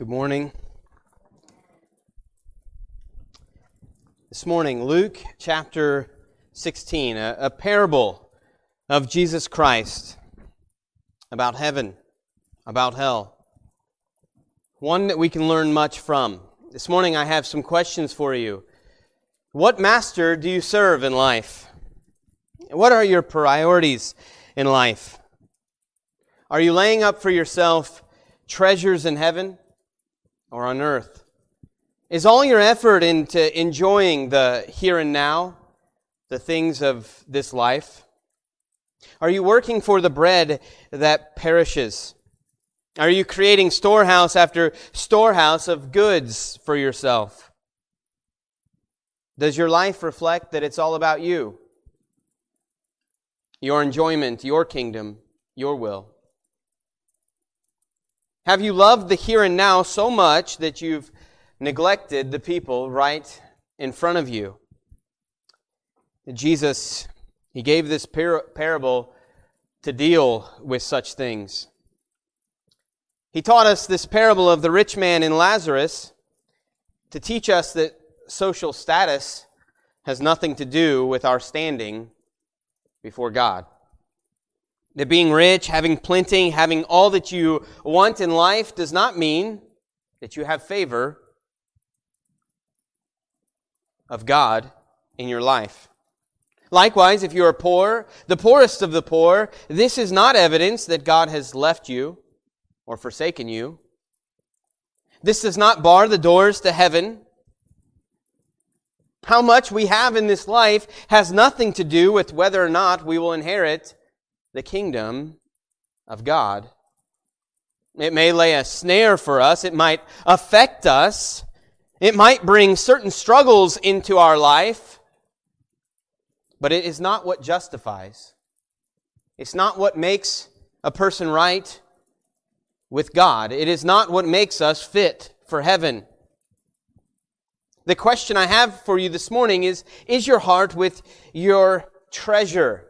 Good morning. This morning, Luke chapter 16, a, a, parable of Jesus Christ about heaven, about hell. One that we can learn much from. This morning, I have some questions for you. What master do you serve in life? What are your priorities in life? Are you laying up for yourself treasures in heaven or on earth? Is all your effort into enjoying the here and now, the things of this life? Are you working for the bread that perishes? Are you creating storehouse after storehouse of goods for yourself? Does your life reflect that it's all about you? Your enjoyment, your kingdom, your will? Have you loved the here and now so much that you've neglected the people right in front of you? Jesus, he gave this par- parable to deal with such things. He taught us this parable of the rich man and Lazarus to teach us that social status has nothing to do with our standing before God. That being rich, having plenty, having all that you want in life does not mean that you have favor of God in your life. Likewise, if you are poor, the poorest of the poor, this is not evidence that God has left you or forsaken you. This does not bar the doors to heaven. How much we have in this life has nothing to do with whether or not we will inherit the kingdom of God. It may lay a snare for us, it might affect us, it might bring certain struggles into our life, but it is not what justifies. It's not what makes a person right with God. It is not what makes us fit for heaven. The question I have for you this morning is Is your heart with your treasure?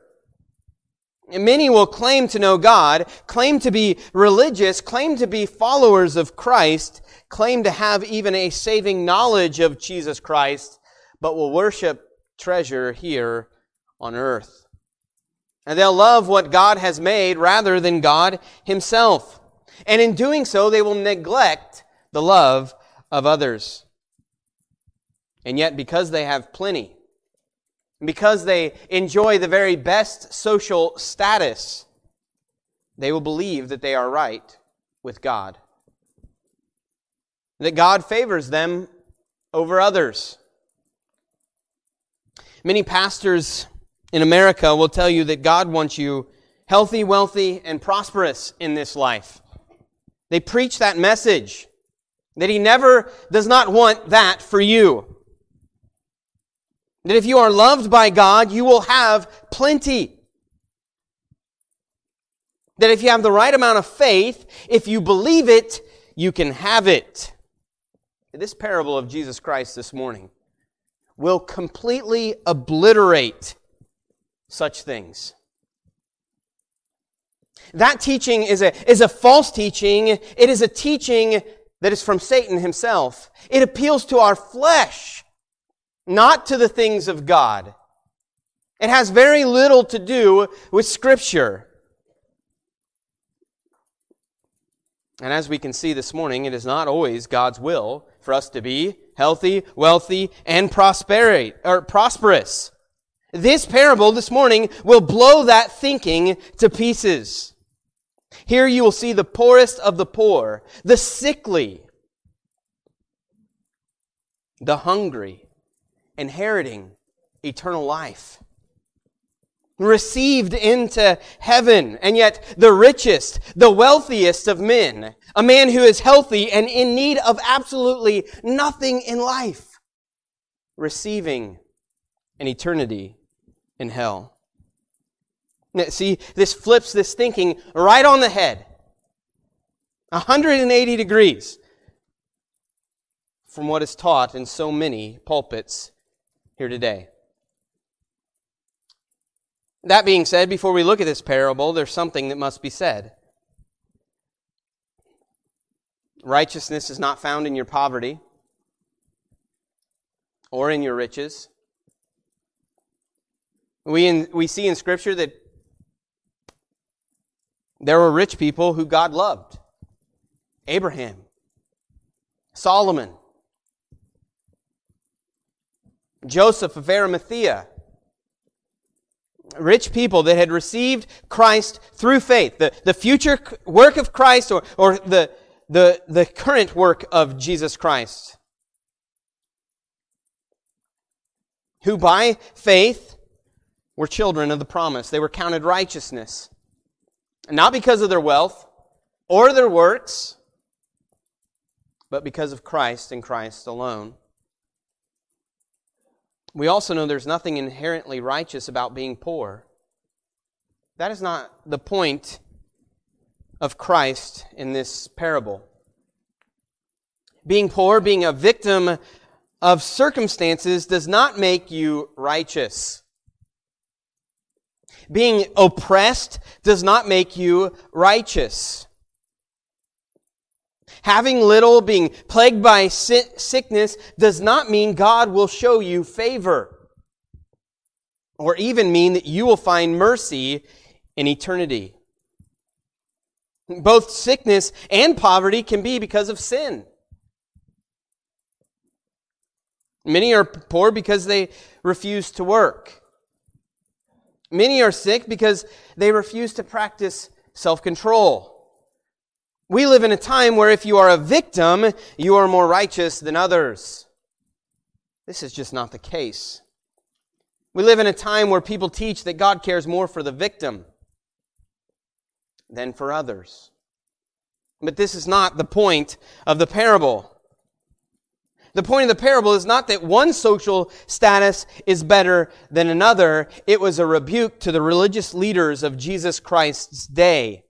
Many will claim to know God, claim to be religious, claim to be followers of Christ, claim to have even a saving knowledge of Jesus Christ, but will worship treasure here on earth. And they'll love what God has made rather than God Himself. And in doing so, they will neglect the love of others. And yet, because they have plenty, because they enjoy the very best social status, they will believe that they are right with God. That God favors them over others. Many pastors in America will tell you that God wants you healthy, wealthy, and prosperous in this life. They preach that message that He never does not want that for you. That if you are loved by God, you will have plenty. That if you have the right amount of faith, if you believe it, you can have it. This parable of Jesus Christ this morning will completely obliterate such things. That teaching is a, is a false teaching. It is a teaching that is from Satan himself. It appeals to our flesh not to the things of God. It has very little to do with Scripture. And as we can see this morning, it is not always God's will for us to be healthy, wealthy, and or prosperous. This parable this morning will blow that thinking to pieces. Here you will see the poorest of the poor, the sickly, the hungry, inheriting eternal life. Received into heaven, and yet the richest, the wealthiest of men, a man who is healthy and in need of absolutely nothing in life, receiving an eternity in hell. See, this flips this thinking right on the head. 180 degrees from what is taught in so many pulpits here today. That being said, before we look at this parable, there's something that must be said. Righteousness is not found in your poverty or in your riches. We, in, we see in Scripture that there were rich people who God loved Abraham, Solomon, Joseph of Arimathea. Rich people that had received Christ through faith. The, the future work of Christ or, or the, the, the current work of Jesus Christ. Who by faith were children of the promise. They were counted righteousness. Not because of their wealth or their works, but because of Christ and Christ alone. We also know there's nothing inherently righteous about being poor. That is not the point of Christ in this parable. Being poor, being a victim of circumstances, does not make you righteous. Being oppressed does not make you righteous. Having little, being plagued by sickness, does not mean God will show you favor, or even mean that you will find mercy in eternity. Both sickness and poverty can be because of sin. Many are poor because they refuse to work. Many are sick because they refuse to practice self control. We live in a time where if you are a victim, you are more righteous than others. This is just not the case. We live in a time where people teach that God cares more for the victim than for others. But this is not the point of the parable. The point of the parable is not that one social status is better than another. It was a rebuke to the religious leaders of Jesus Christ's day.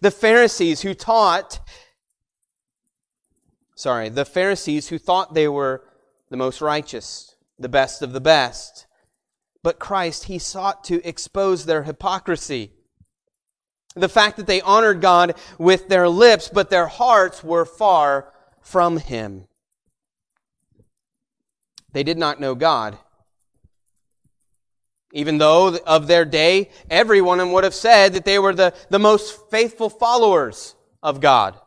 The Pharisees who taught, sorry, the Pharisees who thought they were the most righteous, the best of the best. But Christ, He sought to expose their hypocrisy. The fact that they honored God with their lips, but their hearts were far from Him. They did not know God. Even though of their day, everyone would have said that they were the, the most faithful followers of God.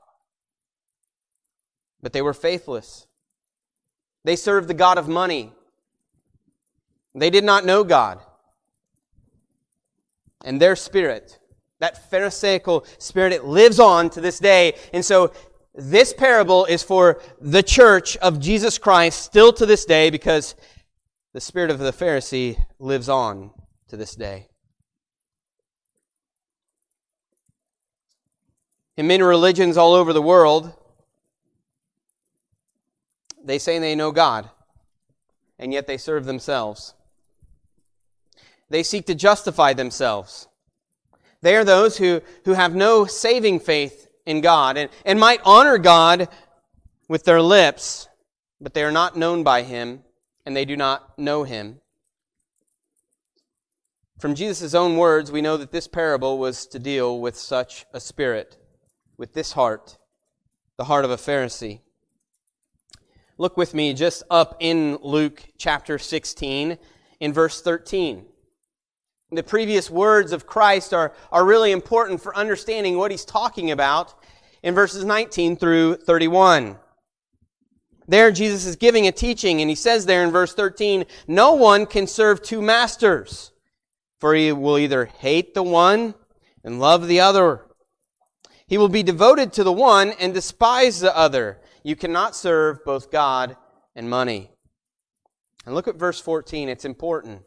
But they were faithless. They served the God of money. They did not know God. And their spirit, that Pharisaical spirit, it lives on to this day. And so this parable is for the church of Jesus Christ still to this day because the spirit of the Pharisee lives on to this day. In many religions all over the world, they say they know God, and yet they serve themselves. They seek to justify themselves. They are those who, who have no saving faith in God and, and might honor God with their lips, but they are not known by Him and they do not know him. From Jesus' own words, we know that this parable was to deal with such a spirit, with this heart, the heart of a Pharisee. Look with me just up in Luke chapter 16, in verse 13. The previous words of Christ are, are really important for understanding what he's talking about in verses 19 through 31. There, Jesus is giving a teaching, and he says there in verse 13, No one can serve two masters, for he will either hate the one and love the other. He will be devoted to the one and despise the other. You cannot serve both God and money. And look at verse 14, it's important.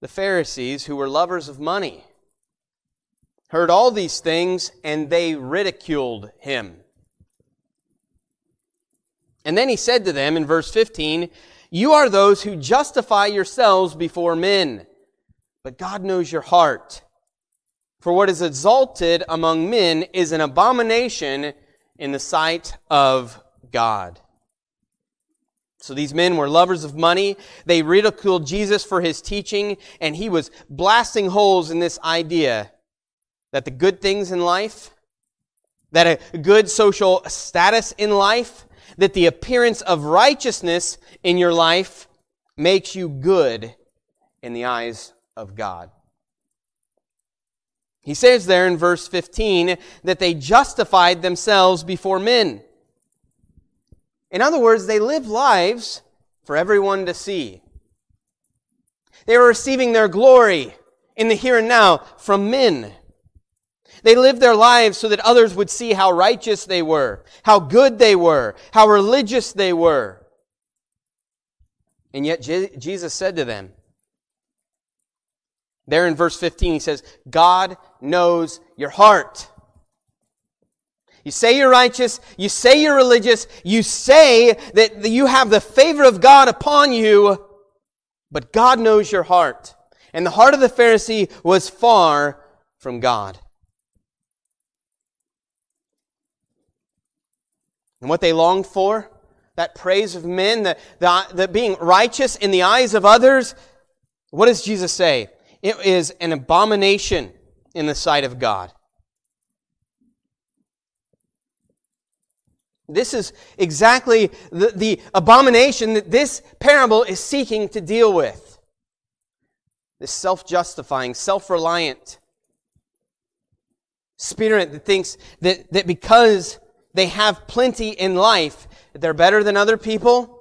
The Pharisees, who were lovers of money, heard all these things and they ridiculed him. And then he said to them in verse 15, You are those who justify yourselves before men, but God knows your heart. For what is exalted among men is an abomination in the sight of God. So these men were lovers of money. They ridiculed Jesus for his teaching, and he was blasting holes in this idea that the good things in life that a good social status in life, that the appearance of righteousness in your life makes you good in the eyes of God. He says there in verse 15 that they justified themselves before men. In other words, they lived lives for everyone to see. They were receiving their glory in the here and now from men. They lived their lives so that others would see how righteous they were, how good they were, how religious they were. And yet Jesus said to them, there in verse 15, he says, God knows your heart. You say you're righteous. You say you're religious. You say that you have the favor of God upon you, but God knows your heart. And the heart of the Pharisee was far from God. And what they longed for, that praise of men, the, the, the being righteous in the eyes of others, what does Jesus say? It is an abomination in the sight of God. This is exactly the, the abomination that this parable is seeking to deal with. This self justifying, self reliant spirit that thinks that, that because they have plenty in life, they're better than other people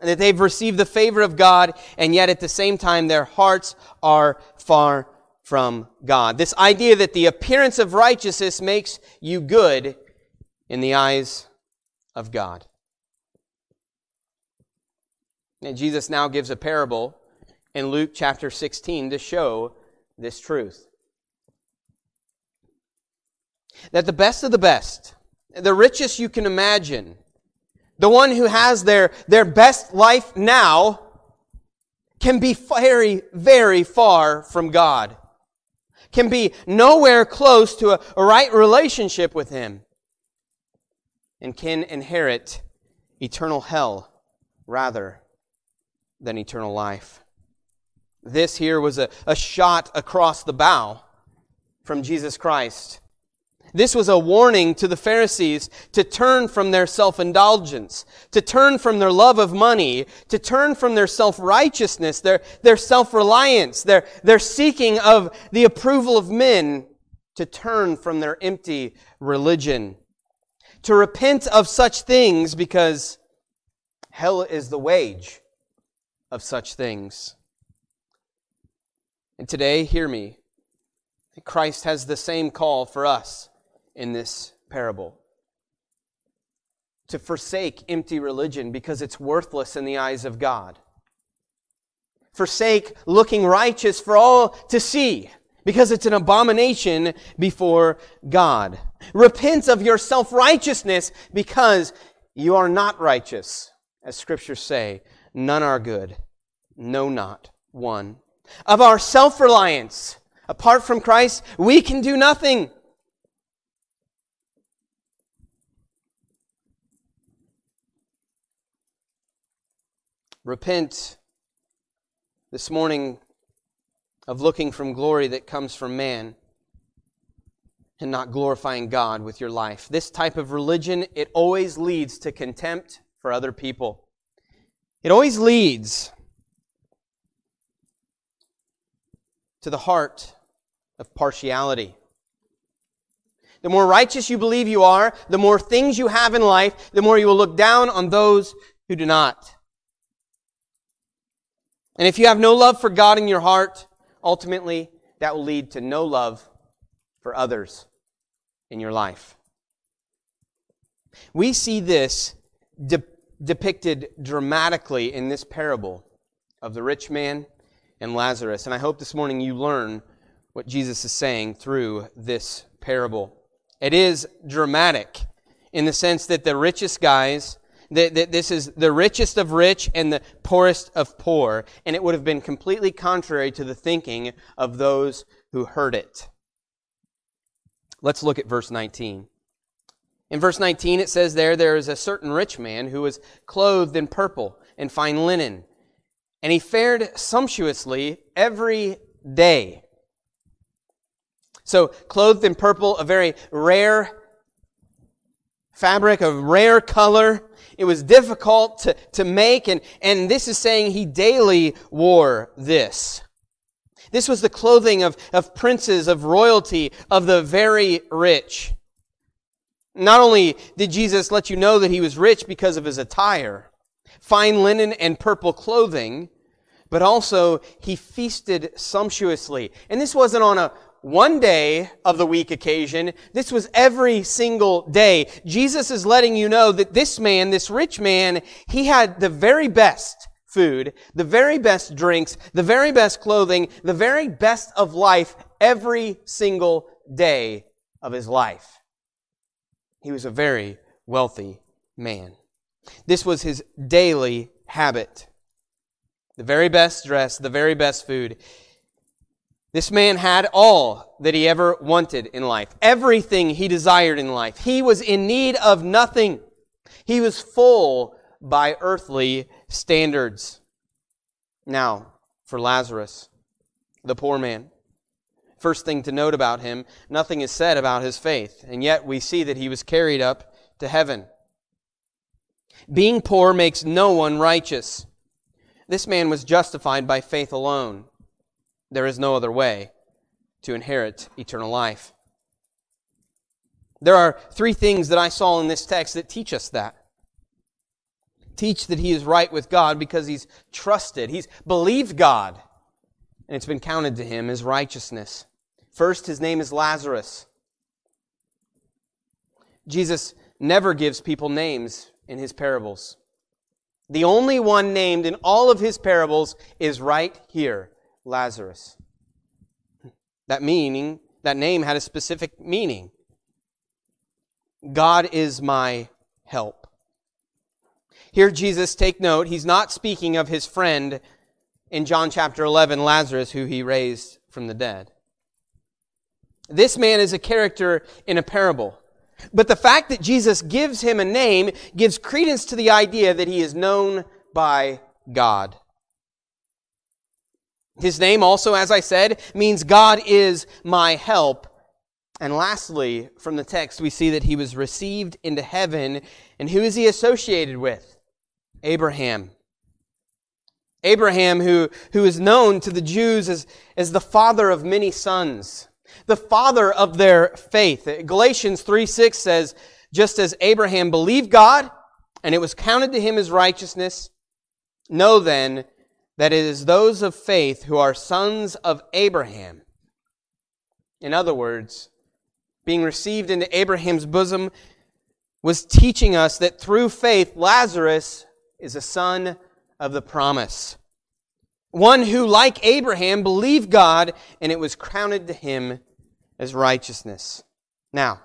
and that they've received the favor of God, and yet at the same time their hearts are far from God. This idea that the appearance of righteousness makes you good in the eyes of God. And Jesus now gives a parable in Luke chapter 16 to show this truth. That the best of the best, the richest you can imagine, the one who has their, their best life now, can be very, very far from God, can be nowhere close to a, a right relationship with Him, and can inherit eternal hell rather than eternal life. This here was a, a shot across the bow from Jesus Christ this was a warning to the Pharisees to turn from their self-indulgence, to turn from their love of money, to turn from their self-righteousness, their, their self-reliance, their, their seeking of the approval of men, to turn from their empty religion, to repent of such things because hell is the wage of such things. And today, hear me, Christ has the same call for us in this parable. To forsake empty religion because it's worthless in the eyes of God. Forsake looking righteous for all to see because it's an abomination before God. Repent of your self righteousness because you are not righteous, as scriptures say. None are good. No, not one. Of our self reliance, apart from Christ, we can do nothing. Repent this morning of looking from glory that comes from man and not glorifying God with your life. This type of religion, it always leads to contempt for other people. It always leads to the heart of partiality. The more righteous you believe you are, the more things you have in life, the more you will look down on those who do not. And if you have no love for God in your heart, ultimately that will lead to no love for others in your life. We see this de- depicted dramatically in this parable of the rich man and Lazarus. And I hope this morning you learn what Jesus is saying through this parable. It is dramatic in the sense that the richest guys that, this is the richest of rich and the poorest of poor, and it would have been completely contrary to the thinking of those who heard it. Let's look at verse 19. In verse 19, it says there, there is a certain rich man who was clothed in purple and fine linen, and he fared sumptuously every day. So, clothed in purple, a very rare fabric, a rare color. It was difficult to, to make, and, and this is saying he daily wore this. This was the clothing of, of princes, of royalty, of the very rich. Not only did Jesus let you know that he was rich because of his attire, fine linen and purple clothing, but also he feasted sumptuously. And this wasn't on a one day of the week occasion. This was every single day. Jesus is letting you know that this man, this rich man, he had the very best food, the very best drinks, the very best clothing, the very best of life every single day of his life. He was a very wealthy man. This was his daily habit. The very best dress, the very best food. This man had all that he ever wanted in life, everything he desired in life. He was in need of nothing. He was full by earthly standards. Now, for Lazarus, the poor man. First thing to note about him, nothing is said about his faith, and yet we see that he was carried up to heaven. Being poor makes no one righteous. This man was justified by faith alone. There is no other way to inherit eternal life. There are three things that I saw in this text that teach us that. Teach that he is right with God because he's trusted, he's believed God, and it's been counted to him as righteousness. First, his name is Lazarus. Jesus never gives people names in his parables. The only one named in all of his parables is right here Lazarus. That meaning, that name had a specific meaning. God is my help. Here, Jesus, take note, he's not speaking of his friend in John chapter 11, Lazarus, who he raised from the dead. This man is a character in a parable. But the fact that Jesus gives him a name gives credence to the idea that he is known by God. His name also, as I said, means God is my help. And lastly, from the text, we see that he was received into heaven. And who is he associated with? Abraham. Abraham, who, who is known to the Jews as, as the father of many sons, the father of their faith. Galatians 3 6 says, just as Abraham believed God, and it was counted to him as righteousness, know then that it is those of faith who are sons of Abraham. In other words, being received into Abraham's bosom was teaching us that through faith, Lazarus is a son of the promise. One who, like Abraham, believed God and it was counted to him as righteousness. Now,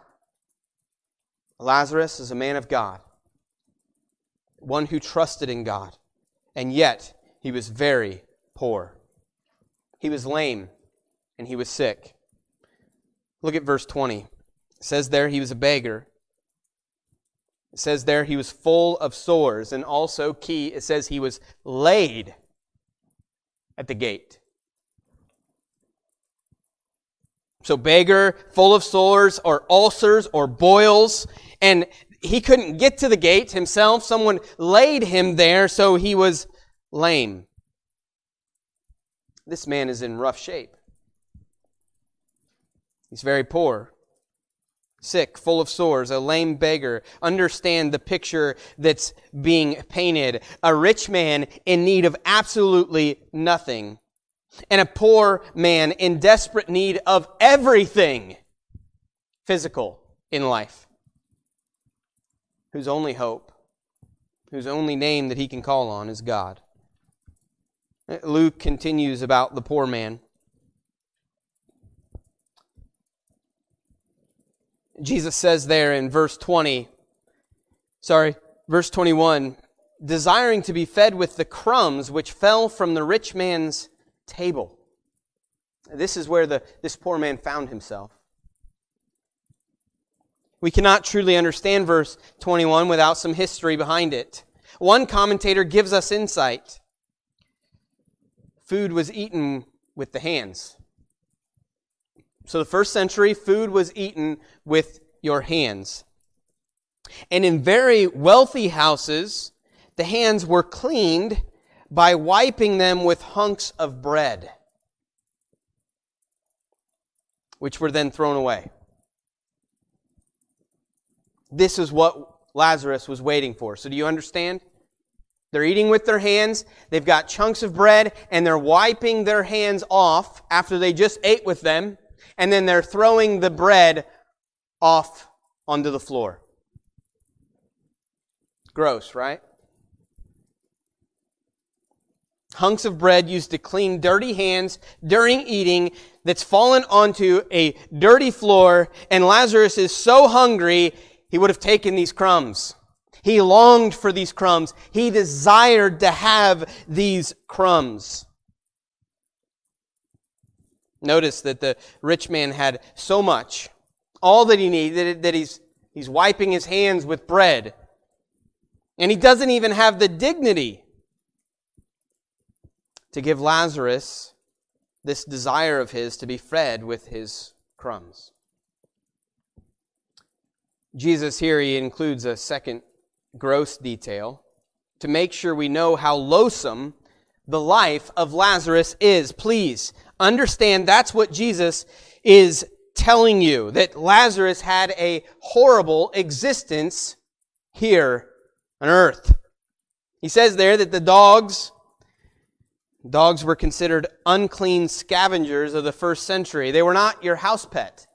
Lazarus is a man of God, one who trusted in God, and yet he was very poor. He was lame and he was sick. Look at verse 20. It says there he was a beggar. It says there he was full of sores. And also, key, it says he was laid at the gate. So, beggar, full of sores or ulcers or boils. And he couldn't get to the gate himself. Someone laid him there, so he was lame. This man is in rough shape. He's very poor, sick, full of sores, a lame beggar. Understand the picture that's being painted. A rich man in need of absolutely nothing, and a poor man in desperate need of everything physical in life, whose only hope, whose only name that he can call on is God. Luke continues about the poor man. Jesus says there in verse 20, sorry, verse 21, desiring to be fed with the crumbs which fell from the rich man's table. This is where the, this poor man found himself. We cannot truly understand verse 21 without some history behind it. One commentator gives us insight food was eaten with the hands. So the first century, food was eaten with your hands. And in very wealthy houses, the hands were cleaned by wiping them with hunks of bread, which were then thrown away. This is what Lazarus was waiting for. So, do you understand? They're eating with their hands. They've got chunks of bread and they're wiping their hands off after they just ate with them. And then they're throwing the bread off onto the floor. Gross, right? Hunks of bread used to clean dirty hands during eating that's fallen onto a dirty floor, and Lazarus is so hungry, he would have taken these crumbs. He longed for these crumbs. He desired to have these crumbs. Notice that the rich man had so much, all that he needed, that he's, he's wiping his hands with bread. And he doesn't even have the dignity to give Lazarus this desire of his to be fed with his crumbs. Jesus here, he includes a second gross detail to make sure we know how loathsome the life of Lazarus is. Please understand that's what Jesus is telling you, that Lazarus had a horrible existence here on earth. He says there that the dogs, dogs were considered unclean scavengers of the first century. They were not your house pet.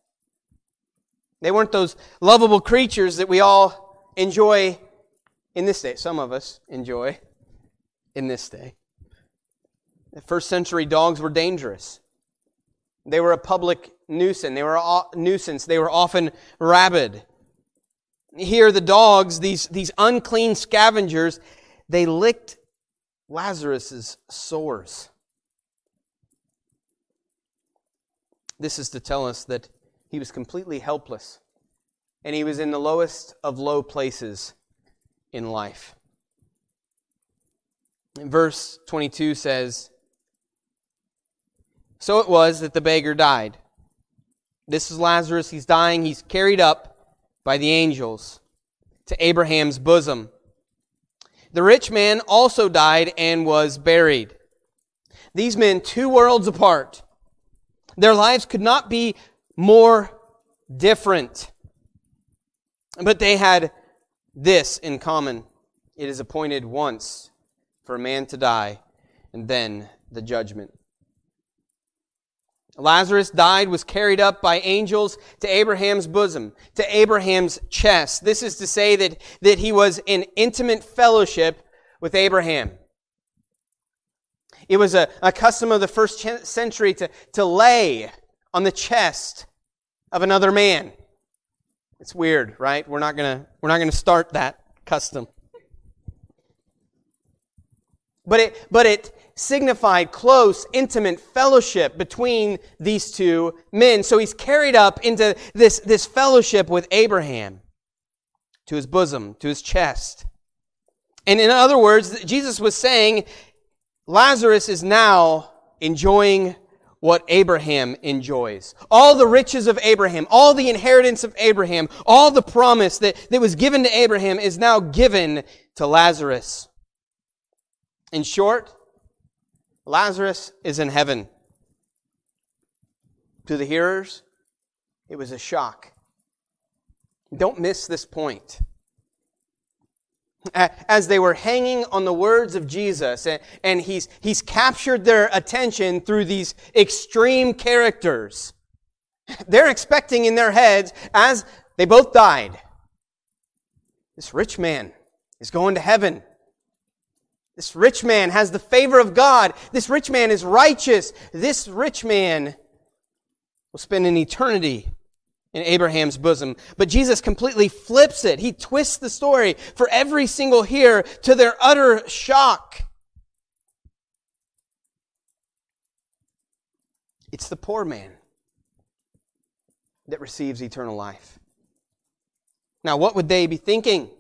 They weren't those lovable creatures that we all enjoy in this day. Some of us enjoy in this day. The first century dogs were dangerous. They were a public nuisance. They were a nuisance. They were often rabid. Here, the dogs, these, these unclean scavengers, they licked Lazarus's sores. This is to tell us that he was completely helpless and he was in the lowest of low places in life. Verse 22 says, So it was that the beggar died. This is Lazarus. He's dying. He's carried up by the angels to Abraham's bosom. The rich man also died and was buried. These men, two worlds apart, their lives could not be more different. But they had this in common it is appointed once for a man to die, and then the judgment. Lazarus died, was carried up by angels to Abraham's bosom, to Abraham's chest. This is to say that, that he was in intimate fellowship with Abraham. It was a, a custom of the first century to, to lay on the chest of another man. It's weird, right? We're not gonna we're not gonna start that custom. But it but it signified close, intimate fellowship between these two men. So he's carried up into this, this fellowship with Abraham to his bosom, to his chest. And in other words, Jesus was saying Lazarus is now enjoying what Abraham enjoys. All the riches of Abraham, all the inheritance of Abraham, all the promise that, that was given to Abraham is now given to Lazarus. In short, Lazarus is in heaven. To the hearers, it was a shock. Don't miss this point as they were hanging on the words of Jesus, and he's, he's captured their attention through these extreme characters. They're expecting in their heads, as they both died, this rich man is going to heaven. This rich man has the favor of God. This rich man is righteous. This rich man will spend an eternity in Abraham's bosom. But Jesus completely flips it. He twists the story for every single hearer to their utter shock. It's the poor man that receives eternal life. Now, what would they be thinking?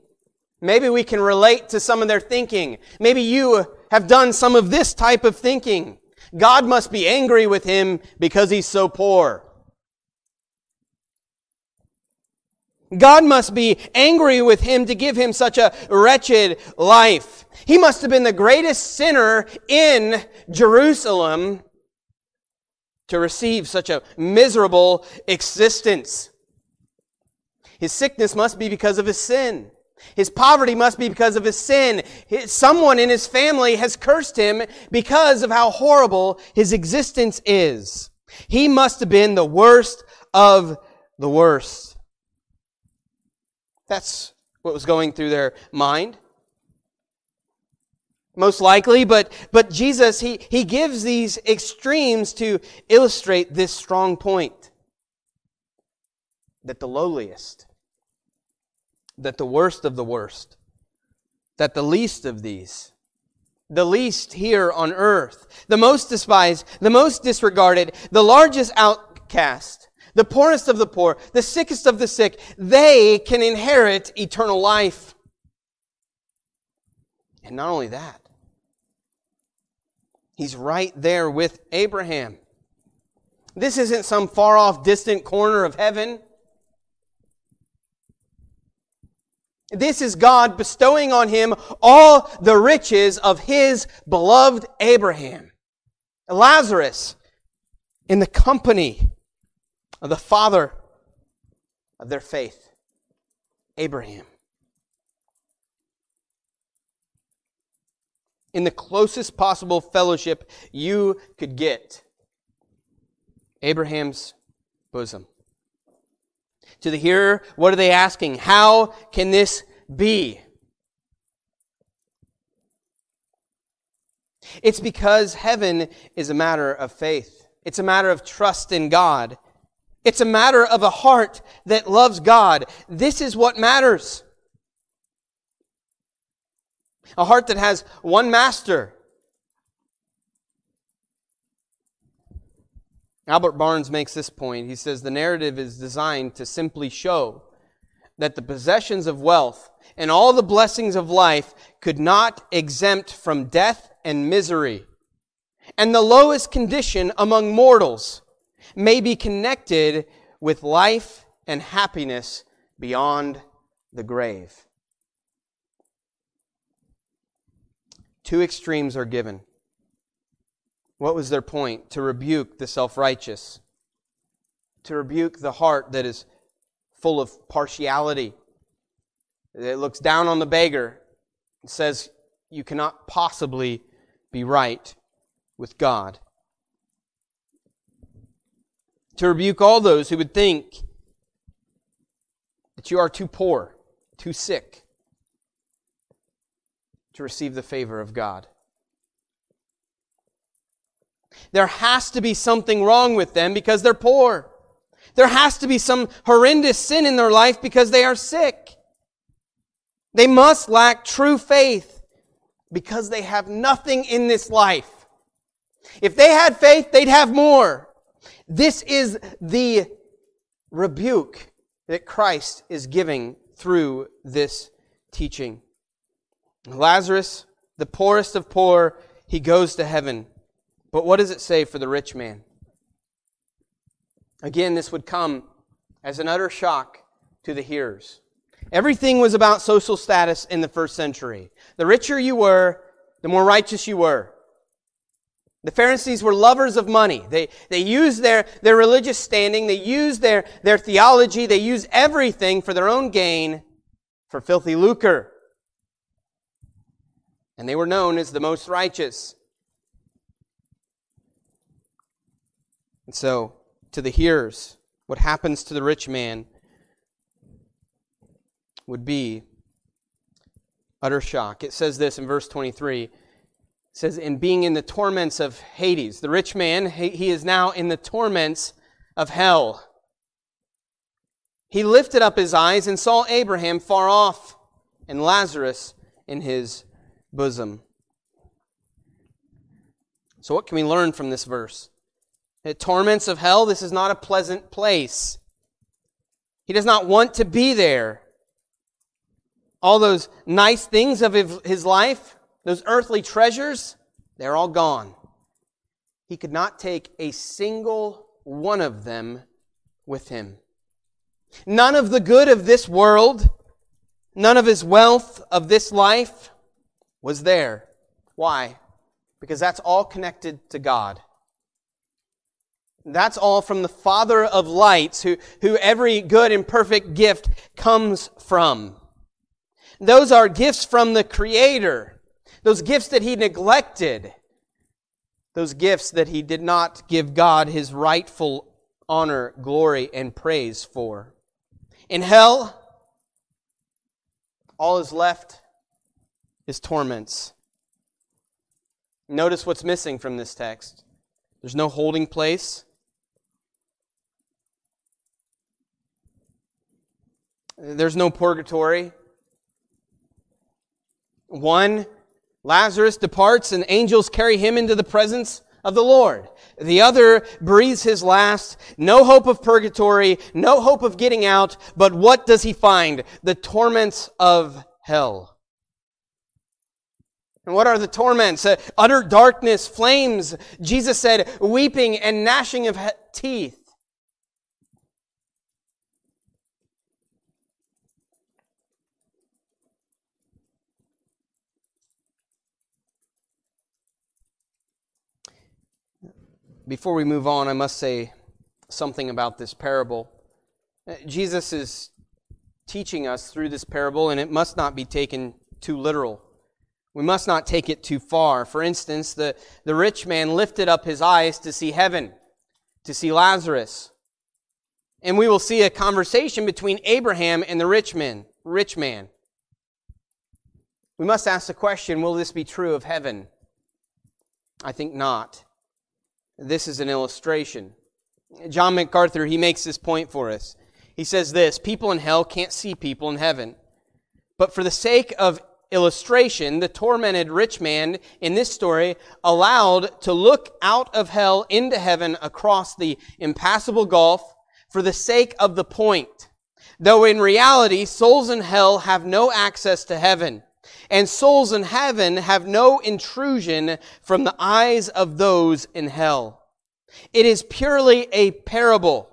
Maybe we can relate to some of their thinking. Maybe you have done some of this type of thinking. God must be angry with him because he's so poor. God must be angry with him to give him such a wretched life. He must have been the greatest sinner in Jerusalem to receive such a miserable existence. His sickness must be because of his sin. His poverty must be because of his sin. Someone in his family has cursed him because of how horrible his existence is. He must have been the worst of the worst. That's what was going through their mind. Most likely, but, but Jesus, he, he gives these extremes to illustrate this strong point that the lowliest, that the worst of the worst, that the least of these, the least here on earth, the most despised, the most disregarded, the largest outcast, the poorest of the poor, the sickest of the sick, they can inherit eternal life. And not only that, he's right there with Abraham. This isn't some far off, distant corner of heaven. This is God bestowing on him all the riches of his beloved Abraham. Lazarus in the company the father of their faith, Abraham. In the closest possible fellowship you could get, Abraham's bosom. To the hearer, what are they asking? How can this be? It's because heaven is a matter of faith. It's a matter of trust in God. It's a matter of a heart that loves God. This is what matters. A heart that has one master. Albert Barnes makes this point. He says the narrative is designed to simply show that the possessions of wealth and all the blessings of life could not exempt from death and misery. And the lowest condition among mortals may be connected with life and happiness beyond the grave. Two extremes are given. What was their point? To rebuke the self righteous, to rebuke the heart that is full of partiality, that looks down on the beggar and says, You cannot possibly be right with God to rebuke all those who would think that you are too poor, too sick to receive the favor of God. There has to be something wrong with them because they're poor. There has to be some horrendous sin in their life because they are sick. They must lack true faith because they have nothing in this life. If they had faith, they'd have more. This is the rebuke that Christ is giving through this teaching. Lazarus, the poorest of poor, he goes to heaven. But what does it say for the rich man? Again, this would come as an utter shock to the hearers. Everything was about social status in the first century. The richer you were, the more righteous you were. The Pharisees were lovers of money. They, they used their, their religious standing, they used their, their theology, they used everything for their own gain for filthy lucre. And they were known as the most righteous. And so, to the hearers, what happens to the rich man would be utter shock. It says this in verse 23 says, in being in the torments of Hades. The rich man, he is now in the torments of hell. He lifted up his eyes and saw Abraham far off and Lazarus in his bosom. So, what can we learn from this verse? The torments of hell, this is not a pleasant place. He does not want to be there. All those nice things of his life, those earthly treasures, they're all gone. He could not take a single one of them with him. None of the good of this world, none of his wealth of this life was there. Why? Because that's all connected to God. That's all from the Father of lights, who, who every good and perfect gift comes from. Those are gifts from the Creator. Those gifts that he neglected. Those gifts that he did not give God his rightful honor, glory, and praise for. In hell, all is left is torments. Notice what's missing from this text. There's no holding place. There's no purgatory. One, Lazarus departs and angels carry him into the presence of the Lord. The other breathes his last. No hope of purgatory, no hope of getting out, but what does he find? The torments of hell. And what are the torments? Uh, utter darkness, flames. Jesus said, weeping and gnashing of he- teeth. Before we move on, I must say something about this parable. Uh, Jesus is teaching us through this parable, and it must not be taken too literal. We must not take it too far. For instance, the, the rich man lifted up his eyes to see heaven, to see Lazarus. And we will see a conversation between Abraham and the rich man, rich man. We must ask the question, will this be true of heaven? I think not. This is an illustration. John MacArthur, he makes this point for us. He says this People in hell can't see people in heaven. But for the sake of illustration, the tormented rich man in this story allowed to look out of hell into heaven across the impassable gulf for the sake of the point. Though in reality, souls in hell have no access to heaven and souls in heaven have no intrusion from the eyes of those in hell. It is purely a parable,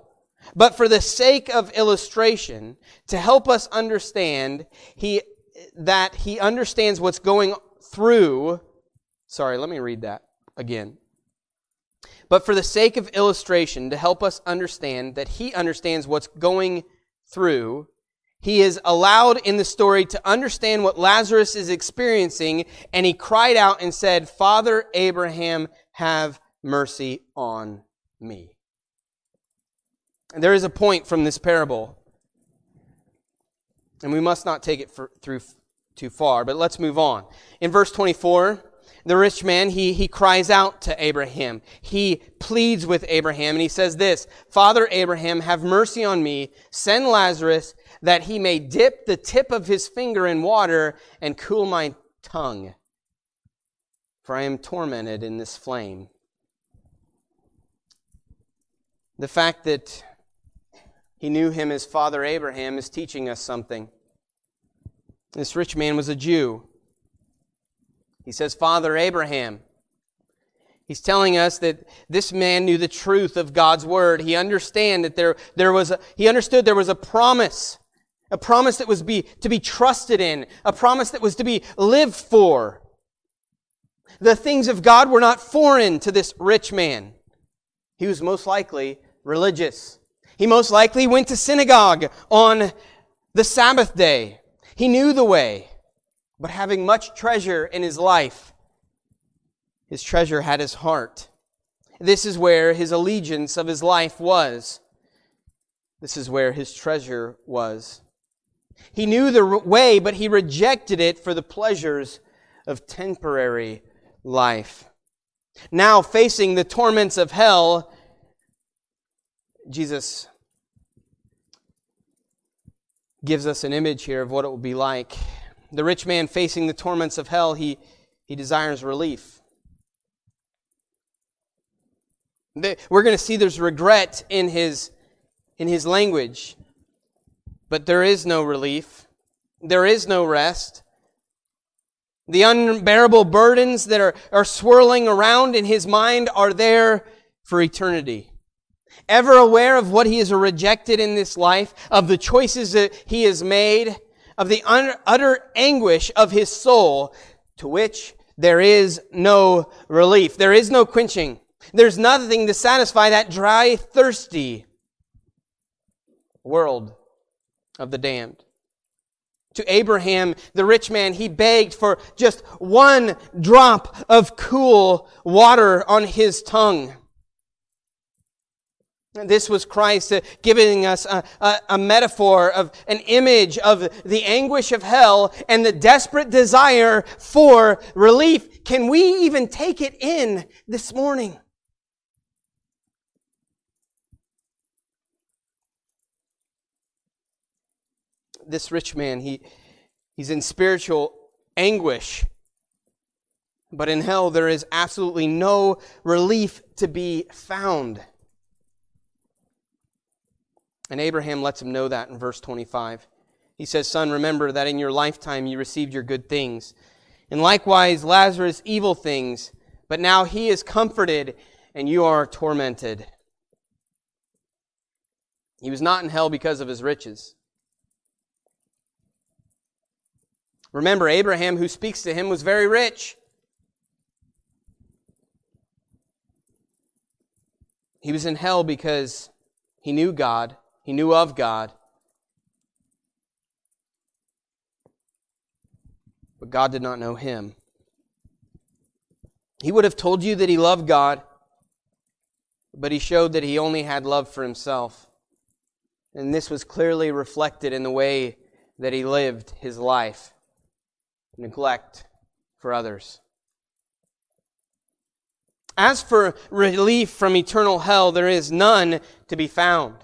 but for the sake of illustration, to help us understand he, that he understands what's going through. Sorry, let me read that again. But for the sake of illustration, to help us understand that he understands what's going through, he is allowed in the story to understand what Lazarus is experiencing, and he cried out and said, Father Abraham, have mercy on me. And there is a point from this parable, and we must not take it for, through too far, but let's move on. In verse 24, the rich man, he, he cries out to Abraham. He pleads with Abraham, and he says this, Father Abraham, have mercy on me. Send Lazarus that he may dip the tip of his finger in water and cool my tongue, for I am tormented in this flame. The fact that he knew him as Father Abraham is teaching us something. This rich man was a Jew. He says, Father Abraham. He's telling us that this man knew the truth of God's word. He understand that there, there was a, he understood there was a promise a promise that was be, to be trusted in, a promise that was to be lived for. The things of God were not foreign to this rich man. He was most likely religious. He most likely went to synagogue on the Sabbath day. He knew the way. But having much treasure in his life, his treasure had his heart. This is where his allegiance of his life was. This is where his treasure was. He knew the way, but he rejected it for the pleasures of temporary life. Now, facing the torments of hell, Jesus gives us an image here of what it will be like. The rich man facing the torments of hell, he, he desires relief. We're going to see there's regret in his, in his language. But there is no relief. There is no rest. The unbearable burdens that are, are swirling around in his mind are there for eternity. ever aware of what he has rejected in this life, of the choices that he has made, of the utter anguish of his soul, to which there is no relief. There is no quenching. There's nothing to satisfy that dry, thirsty world of the damned. To Abraham, the rich man, he begged for just one drop of cool water on his tongue. This was Christ uh, giving us a, a, a, metaphor of an image of the anguish of hell and the desperate desire for relief. Can we even take it in this morning? This rich man, he, he's in spiritual anguish. But in hell, there is absolutely no relief to be found. And Abraham lets him know that in verse 25. He says, Son, remember that in your lifetime you received your good things, and likewise Lazarus evil things, but now he is comforted and you are tormented. He was not in hell because of his riches. Remember, Abraham, who speaks to him, was very rich. He was in hell because he knew God, he knew of God. But God did not know him. He would have told you that he loved God, but he showed that he only had love for himself. And this was clearly reflected in the way that he lived his life neglect for others. As for relief from eternal hell, there is none to be found.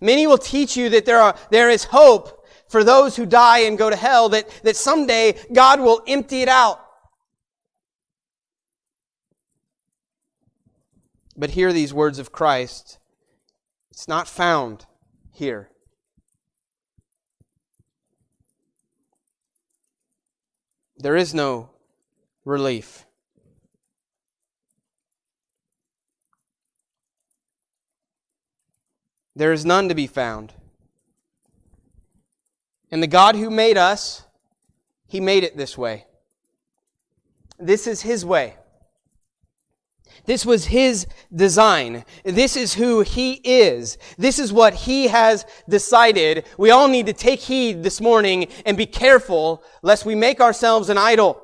Many will teach you that there, are, there is hope for those who die and go to hell, that, that someday God will empty it out. But hear these words of Christ. It's not found here. There is no relief. There is none to be found. And the God who made us, He made it this way. This is His way. This was his design. This is who he is. This is what he has decided. We all need to take heed this morning and be careful lest we make ourselves an idol.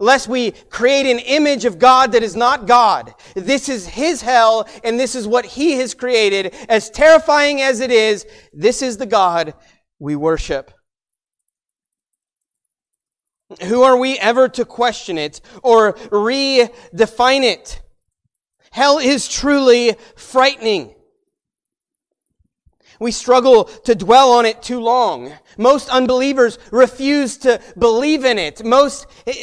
Lest we create an image of God that is not God. This is his hell and this is what he has created. As terrifying as it is, this is the God we worship. Who are we ever to question it or redefine it? Hell is truly frightening. We struggle to dwell on it too long. Most unbelievers refuse to believe in it. Most eh,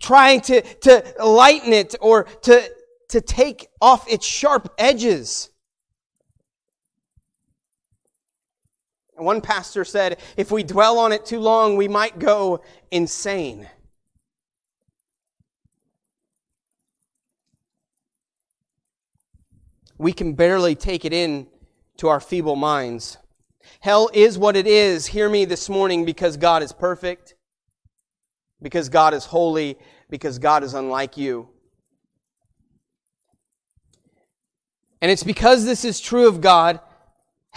trying to, to lighten it or to, to take off its sharp edges. One pastor said, if we dwell on it too long, we might go insane. We can barely take it in to our feeble minds. Hell is what it is. Hear me this morning because God is perfect, because God is holy, because God is unlike you. And it's because this is true of God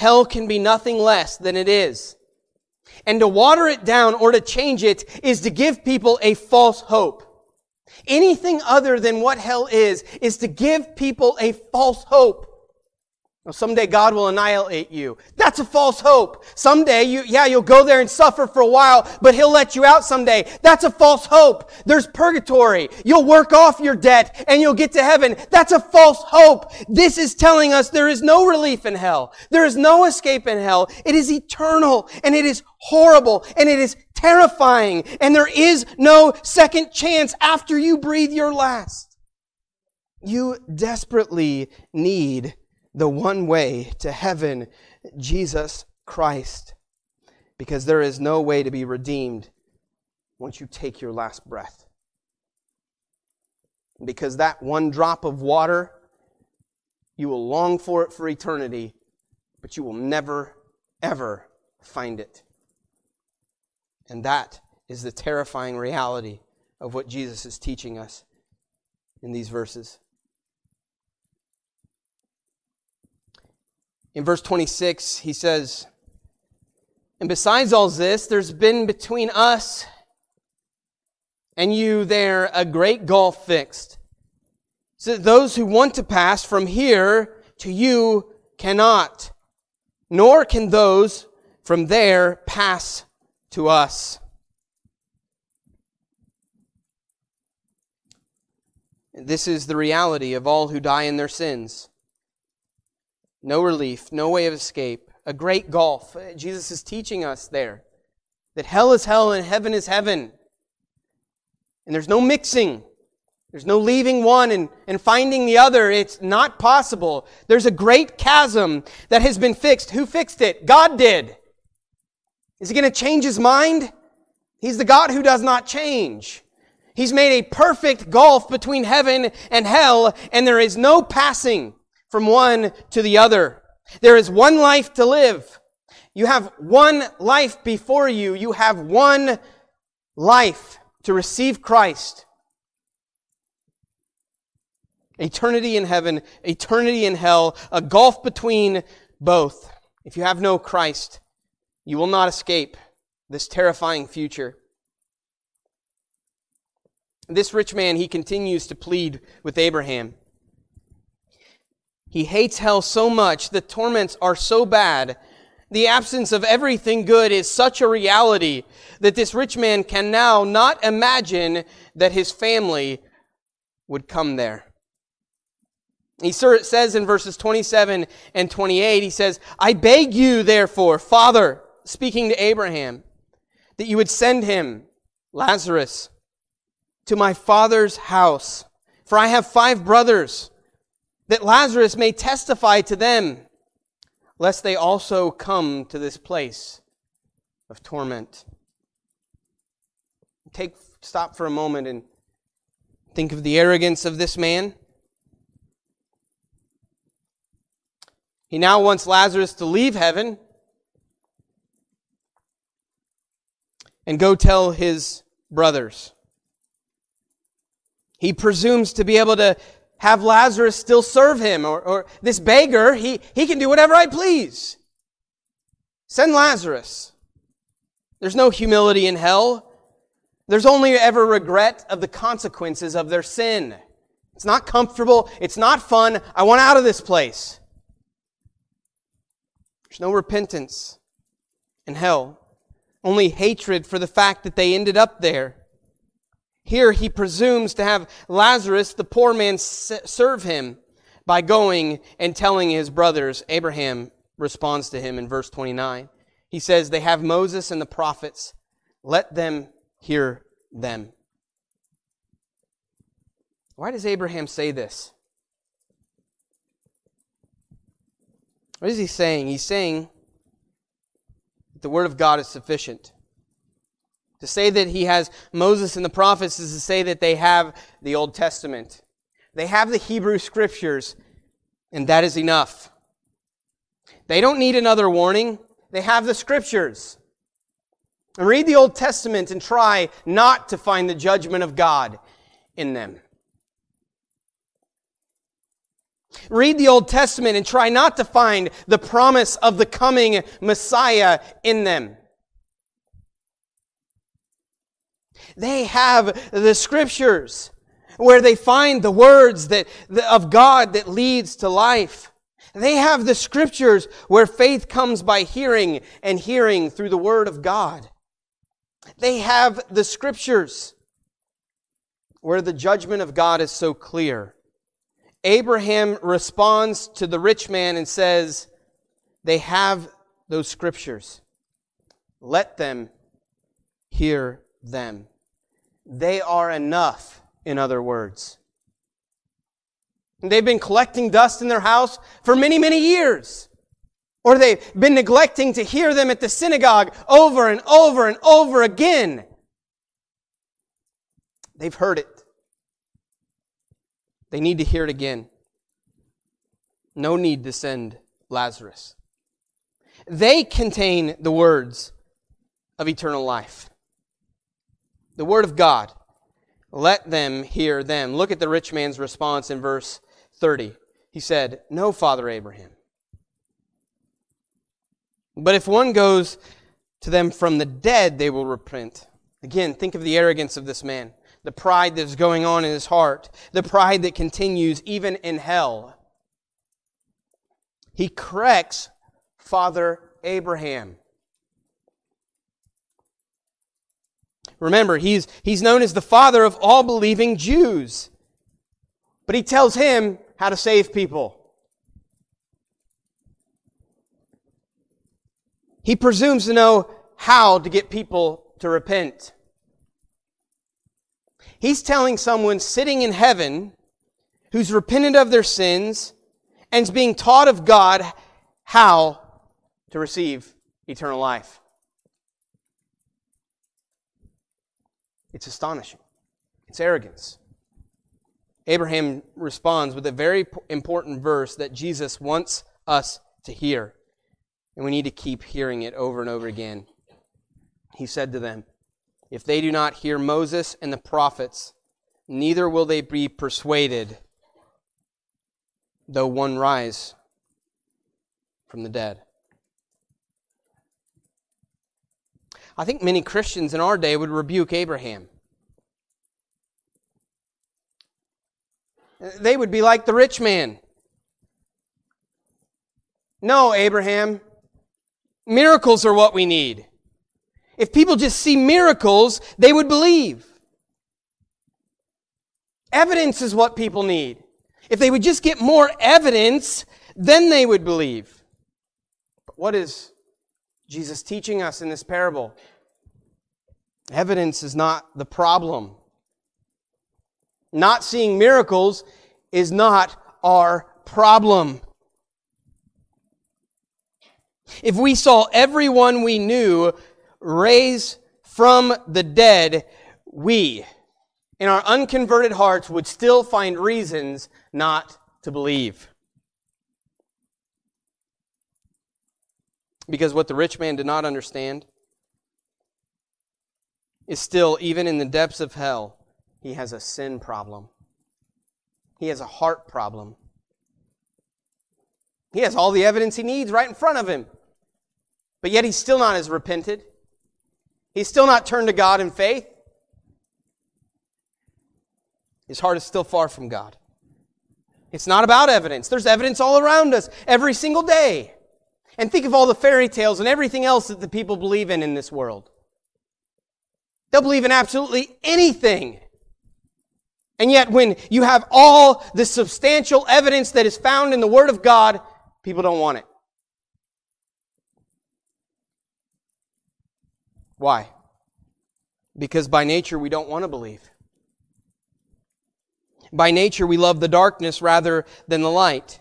Hell can be nothing less than it is. And to water it down or to change it is to give people a false hope. Anything other than what hell is, is to give people a false hope. Well, someday God will annihilate you. That's a false hope. Someday you, yeah, you'll go there and suffer for a while, but He'll let you out someday. That's a false hope. There's purgatory. You'll work off your debt and you'll get to heaven. That's a false hope. This is telling us there is no relief in hell. There is no escape in hell. It is eternal and it is horrible and it is terrifying and there is no second chance after you breathe your last. You desperately need the one way to heaven, Jesus Christ. Because there is no way to be redeemed once you take your last breath. Because that one drop of water You will long for it for eternity, but you will never, ever find it. And that is the terrifying reality of what Jesus is teaching us in these verses. In verse 26, he says, And besides all this, there's been between us and you there a great gulf fixed. So that those who want to pass from here to you cannot, nor can those from there pass to us. This is the reality of all who die in their sins. No relief, no way of escape, a great gulf. Uh, Jesus is teaching us there that hell is hell and heaven is heaven. And there's no mixing. There's no leaving one and, and finding the other. It's not possible. There's a great chasm that has been fixed. Who fixed it? God did. Is he going to change his mind? He's the God who does not change. He's made a perfect gulf between heaven and hell, and there is no passing from one to the other. There is one life to live. You have one life before you. You have one life to receive Christ. Eternity in heaven, eternity in hell, a gulf between both. If you have no Christ, you will not escape this terrifying future. This rich man, he continues to plead with Abraham. He hates hell so much, the torments are so bad, the absence of everything good is such a reality that this rich man can now not imagine that his family would come there. He says in verses 27 and 28, he says, I beg you, therefore, Father, speaking to Abraham, that you would send him, Lazarus, to my father's house. For I have five brothers, that Lazarus may testify to them, lest they also come to this place of torment. Take stop for a moment and think of the arrogance of this man. He now wants Lazarus to leave heaven and go tell his brothers. He presumes to be able to have Lazarus still serve him, or, or this beggar, he, he can do whatever I please. Send Lazarus. There's no humility in hell. There's only ever regret of the consequences of their sin. It's not comfortable. It's not fun. I want out of this place. There's no repentance in hell only hatred for the fact that they ended up there. Here he presumes to have Lazarus, the poor man, serve him by going and telling his brothers. Abraham responds to him in verse 29. He says, They have Moses and the prophets. Let them hear them. Why does Abraham say this? What is he saying? He's saying the Word of God is sufficient. To say that he has Moses and the prophets is to say that they have the Old Testament. They have the Hebrew Scriptures, and that is enough. They don't need another warning. They have the Scriptures. And read the Old Testament and try not to find the judgment of God in them. Read the Old Testament and try not to find the promise of the coming Messiah in them. They have the scriptures where they find the words that, of God that leads to life. They have the scriptures where faith comes by hearing and hearing through the word of God. They have the scriptures where the judgment of God is so clear Abraham responds to the rich man and says, They have those scriptures. Let them hear them. They are enough, in other words. they've been collecting dust in their house for many, many years. Or they've been neglecting to hear them at the synagogue over and over and over again. They've heard it. They need to hear it again. No need to send Lazarus. They contain the words of eternal life. The Word of God. Let them hear them. Look at the rich man's response in verse 30. He said, No, Father Abraham. But if one goes to them from the dead, they will repent. Again, think of the arrogance of this man, the pride that's going on in his heart, the pride that continues even in hell. He corrects Father Abraham. Remember, he's, he's known as the father of all believing Jews. But he tells him how to save people. He presumes to know how to get people to repent. He's telling someone sitting in heaven who's repented of their sins and is being taught of God how to receive eternal life. It's astonishing. It's arrogance. Abraham responds with a very important verse that Jesus wants us to hear. And we need to keep hearing it over and over again. He said to them, If they do not hear Moses and the prophets, neither will they be persuaded, though one rise from the dead. I think many Christians in our day would rebuke Abraham. They would be like the rich man. No, Abraham, Miracles are what we need. If people just see miracles, they would believe. Evidence is what people need. If they would just get more evidence, then they would believe. But what is Jesus teaching us in this parable? Evidence is not the problem. Not seeing miracles is not our problem. If we saw everyone we knew raise from the dead, we, in our unconverted hearts, would still find reasons not to believe. Because what the rich man did not understand is still, even in the depths of hell, he has a sin problem. He has a heart problem. He has all the evidence he needs right in front of him. But yet he's still not as repented. He's still not turned to God in faith. His heart is still far from God. It's not about evidence. There's evidence all around us every single day. And think of all the fairy tales and everything else that the people believe in in this world. They'll believe in absolutely anything. And yet, when you have all the substantial evidence that is found in the Word of God, people don't want it. Why? Because by nature we don't want to believe. By nature we love the darkness rather than the light.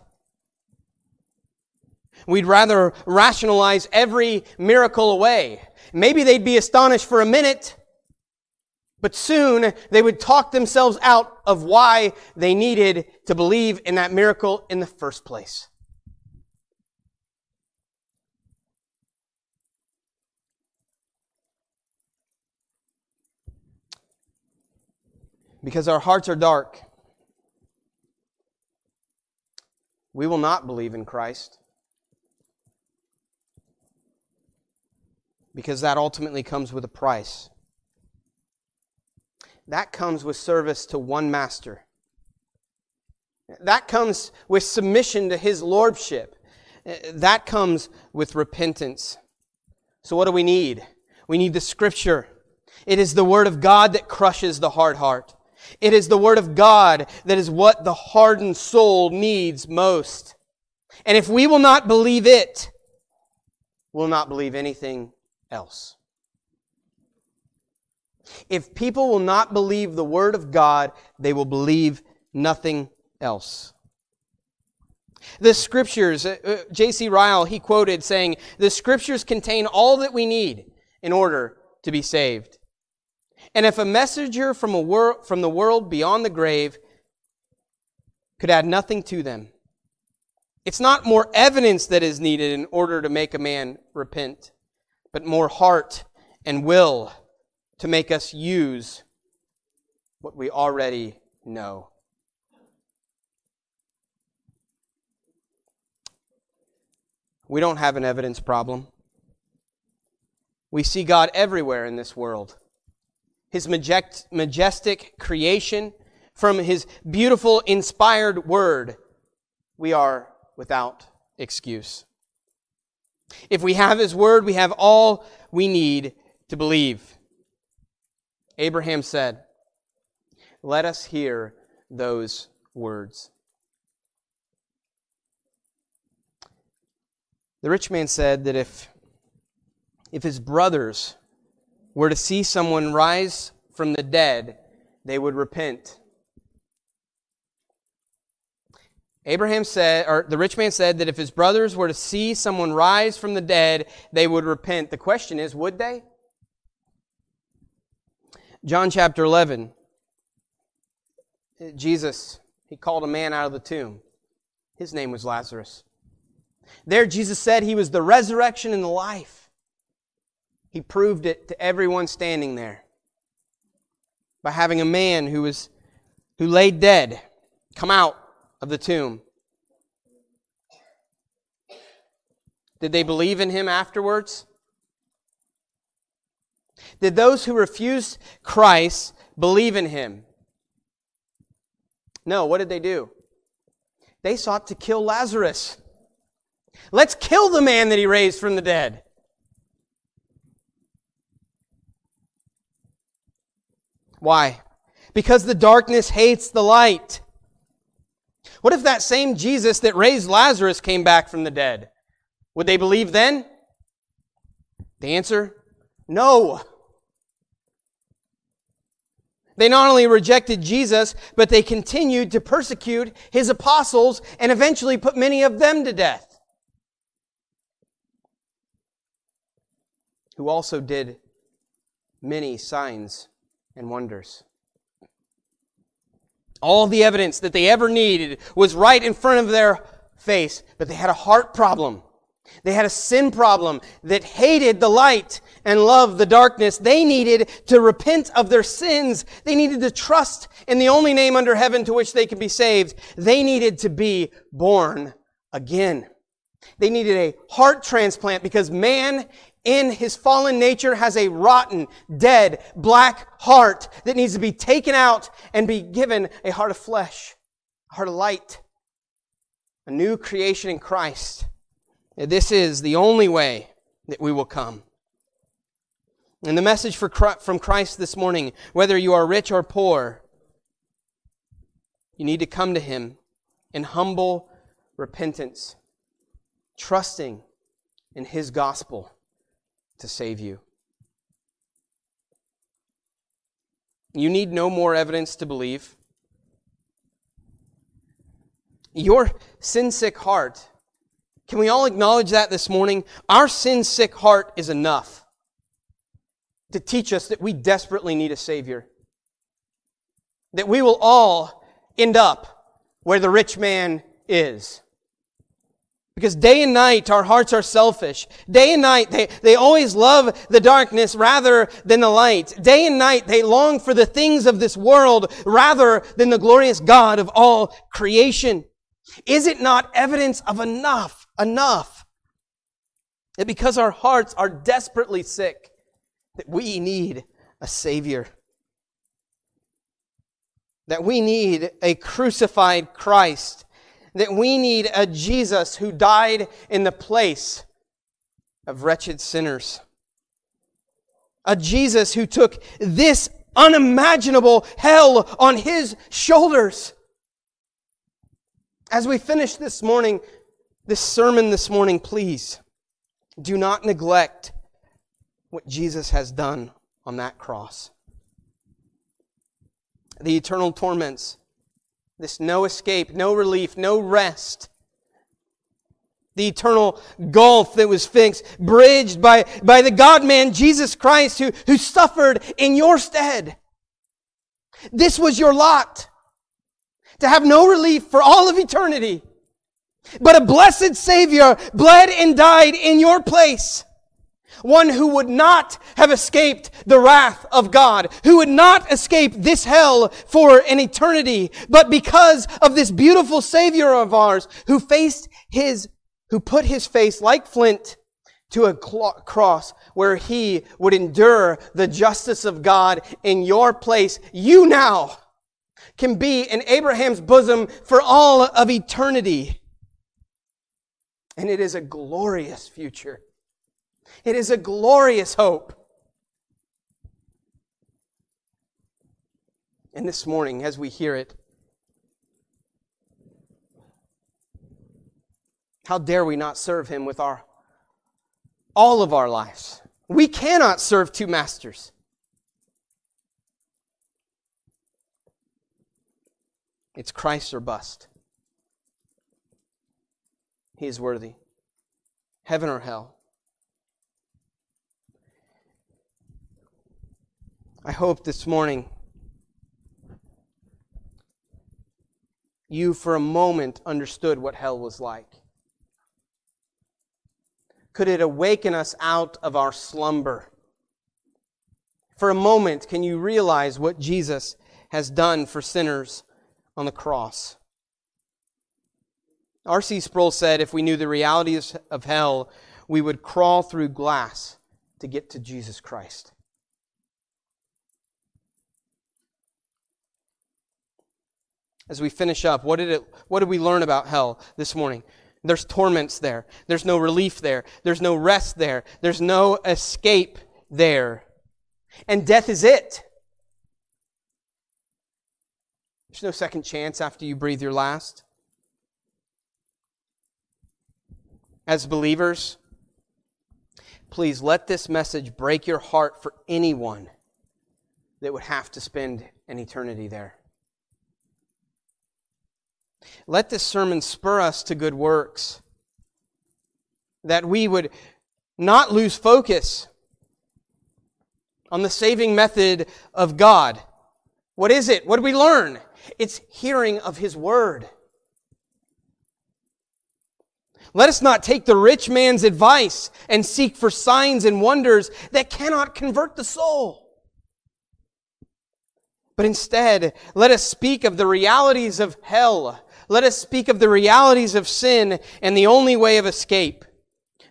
We'd rather rationalize every miracle away. Maybe they'd be astonished for a minute, but soon they would talk themselves out of why they needed to believe in that miracle in the first place. because our hearts are dark, we will not believe in Christ. Because that ultimately comes with a price. That comes with service to one master. That comes with submission to his lordship. That comes with repentance. So, what do we need? We need the scripture. It is the word of God that crushes the hard heart. It is the Word of God that is what the hardened soul needs most. And if we will not believe it, we'll not believe anything else. If people will not believe the Word of God, they will believe nothing else. The scriptures, uh, uh J.C. Ryle, he quoted saying, The scriptures contain all that we need in order to be saved. And if a messenger from, a wor- from the world beyond the grave could add nothing to them, It's not more evidence that is needed in order to make a man repent, but more heart and will to make us use what we already know. We don't have an evidence problem. We see God everywhere in this world. His majestic creation, from His beautiful, inspired word, we are without excuse. If we have His word, we have all we need to believe. Abraham said, Let us hear those words. The rich man said that if, if his brothers were to see someone rise from the dead, they would repent. Abraham said, or the rich man said that if his brothers were to see someone rise from the dead, they would repent. The question is, would they? John chapter 11. Jesus, he called a man out of the tomb. His name was Lazarus. There, Jesus said he was the resurrection and the life. He proved it to everyone standing there by having a man who was who lay dead come out of the tomb. Did they believe in him afterwards? Did those who refused Christ believe in him? No, what did they do? They sought to kill Lazarus. Let's kill the man that he raised from the dead. Why? Because the darkness hates the light. What if that same Jesus that raised Lazarus came back from the dead? Would they believe then? The answer no. They not only rejected Jesus, but they continued to persecute his apostles and eventually put many of them to death. who also did many signs and wonders. All the evidence that they ever needed was right in front of their face, but they had a heart problem. They had a sin problem that hated the light and loved the darkness. They needed to repent of their sins. They needed to trust in the only name under heaven to which they could be saved. They needed to be born again. They needed a heart transplant because man in his fallen nature has a rotten, dead, black heart that needs to be taken out and be given a heart of flesh, a heart of light, a new creation in Christ. This is the only way that we will come. And the message for, from Christ this morning, whether you are rich or poor, you need to come to Him in humble repentance, trusting in His gospel to save you. You need no more evidence to believe. Your sin sick heart, can we all acknowledge that this morning? Our sin sick heart is enough to teach us that we desperately need a Savior. That we will all end up where the rich man is. Because day and night our hearts are selfish. Day and night they, they always love the darkness rather than the light. Day and night they long for the things of this world rather than the glorious God of all creation. Is it not evidence of enough, enough, that because our hearts are desperately sick, that we need a Savior? That we need a crucified Christ that we need a Jesus who died in the place of wretched sinners. A Jesus who took this unimaginable hell on his shoulders. As we finish this morning, this sermon this morning, please do not neglect what Jesus has done on that cross. The eternal torments this no escape, no relief, no rest. The eternal gulf that was fixed, bridged by, by the God man Jesus Christ who, who suffered in your stead. This was your lot. To have no relief for all of eternity. But a blessed Savior bled and died in your place. One who would not have escaped the wrath of God, who would not escape this hell for an eternity, but because of this beautiful Savior of ours who faced his, who put his face like flint to a cross where he would endure the justice of God in your place, you now can be in Abraham's bosom for all of eternity. And it is a glorious future. It is a glorious hope. And this morning, as we hear it, how dare we not serve him with our all of our lives? We cannot serve two masters. It's Christ or bust. He is worthy. Heaven or hell. I hope this morning you for a moment understood what hell was like. Could it awaken us out of our slumber? For a moment, can you realize what Jesus has done for sinners on the cross? R.C. Sproul said if we knew the realities of hell, we would crawl through glass to get to Jesus Christ. As we finish up, what did, it, what did we learn about hell this morning? There's torments there. There's no relief there. There's no rest there. There's no escape there. And death is it. There's no second chance after you breathe your last. As believers, please let this message break your heart for anyone that would have to spend an eternity there. Let this sermon spur us to good works, that we would not lose focus on the saving method of God. What is it? What do we learn? It's hearing of His Word. Let us not take the rich man's advice and seek for signs and wonders that cannot convert the soul. But instead, let us speak of the realities of hell let us speak of the realities of sin and the only way of escape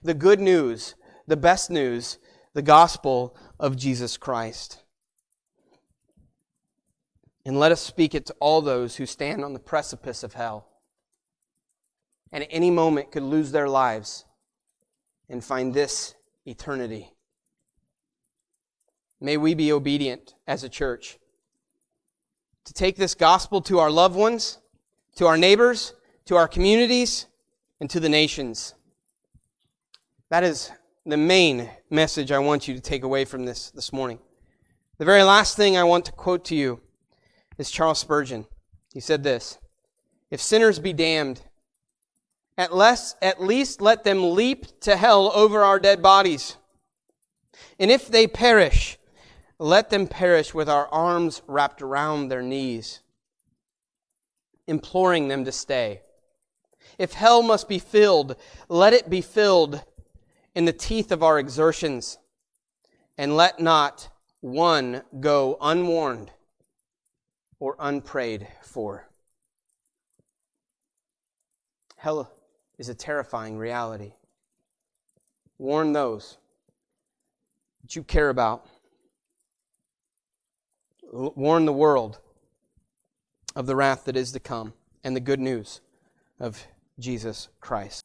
the good news, the best news, the gospel of Jesus Christ. And let us speak it to all those who stand on the precipice of hell and at any moment could lose their lives and find this eternity. May we be obedient as a church to take this gospel to our loved ones to our neighbors, to our communities, and to the nations. That is the main message I want you to take away from this this morning. The very last thing I want to quote to you is Charles Spurgeon. He said this If sinners be damned, at, less, at least let them leap to hell over our dead bodies. And if they perish, let them perish with our arms wrapped around their knees imploring them to stay. If hell must be filled, let it be filled in the teeth of our exertions, and let not one go unwarned or unprayed for. Hell is a terrifying reality. Warn those that you care about. Warn the world of the wrath that is to come and the good news of Jesus Christ.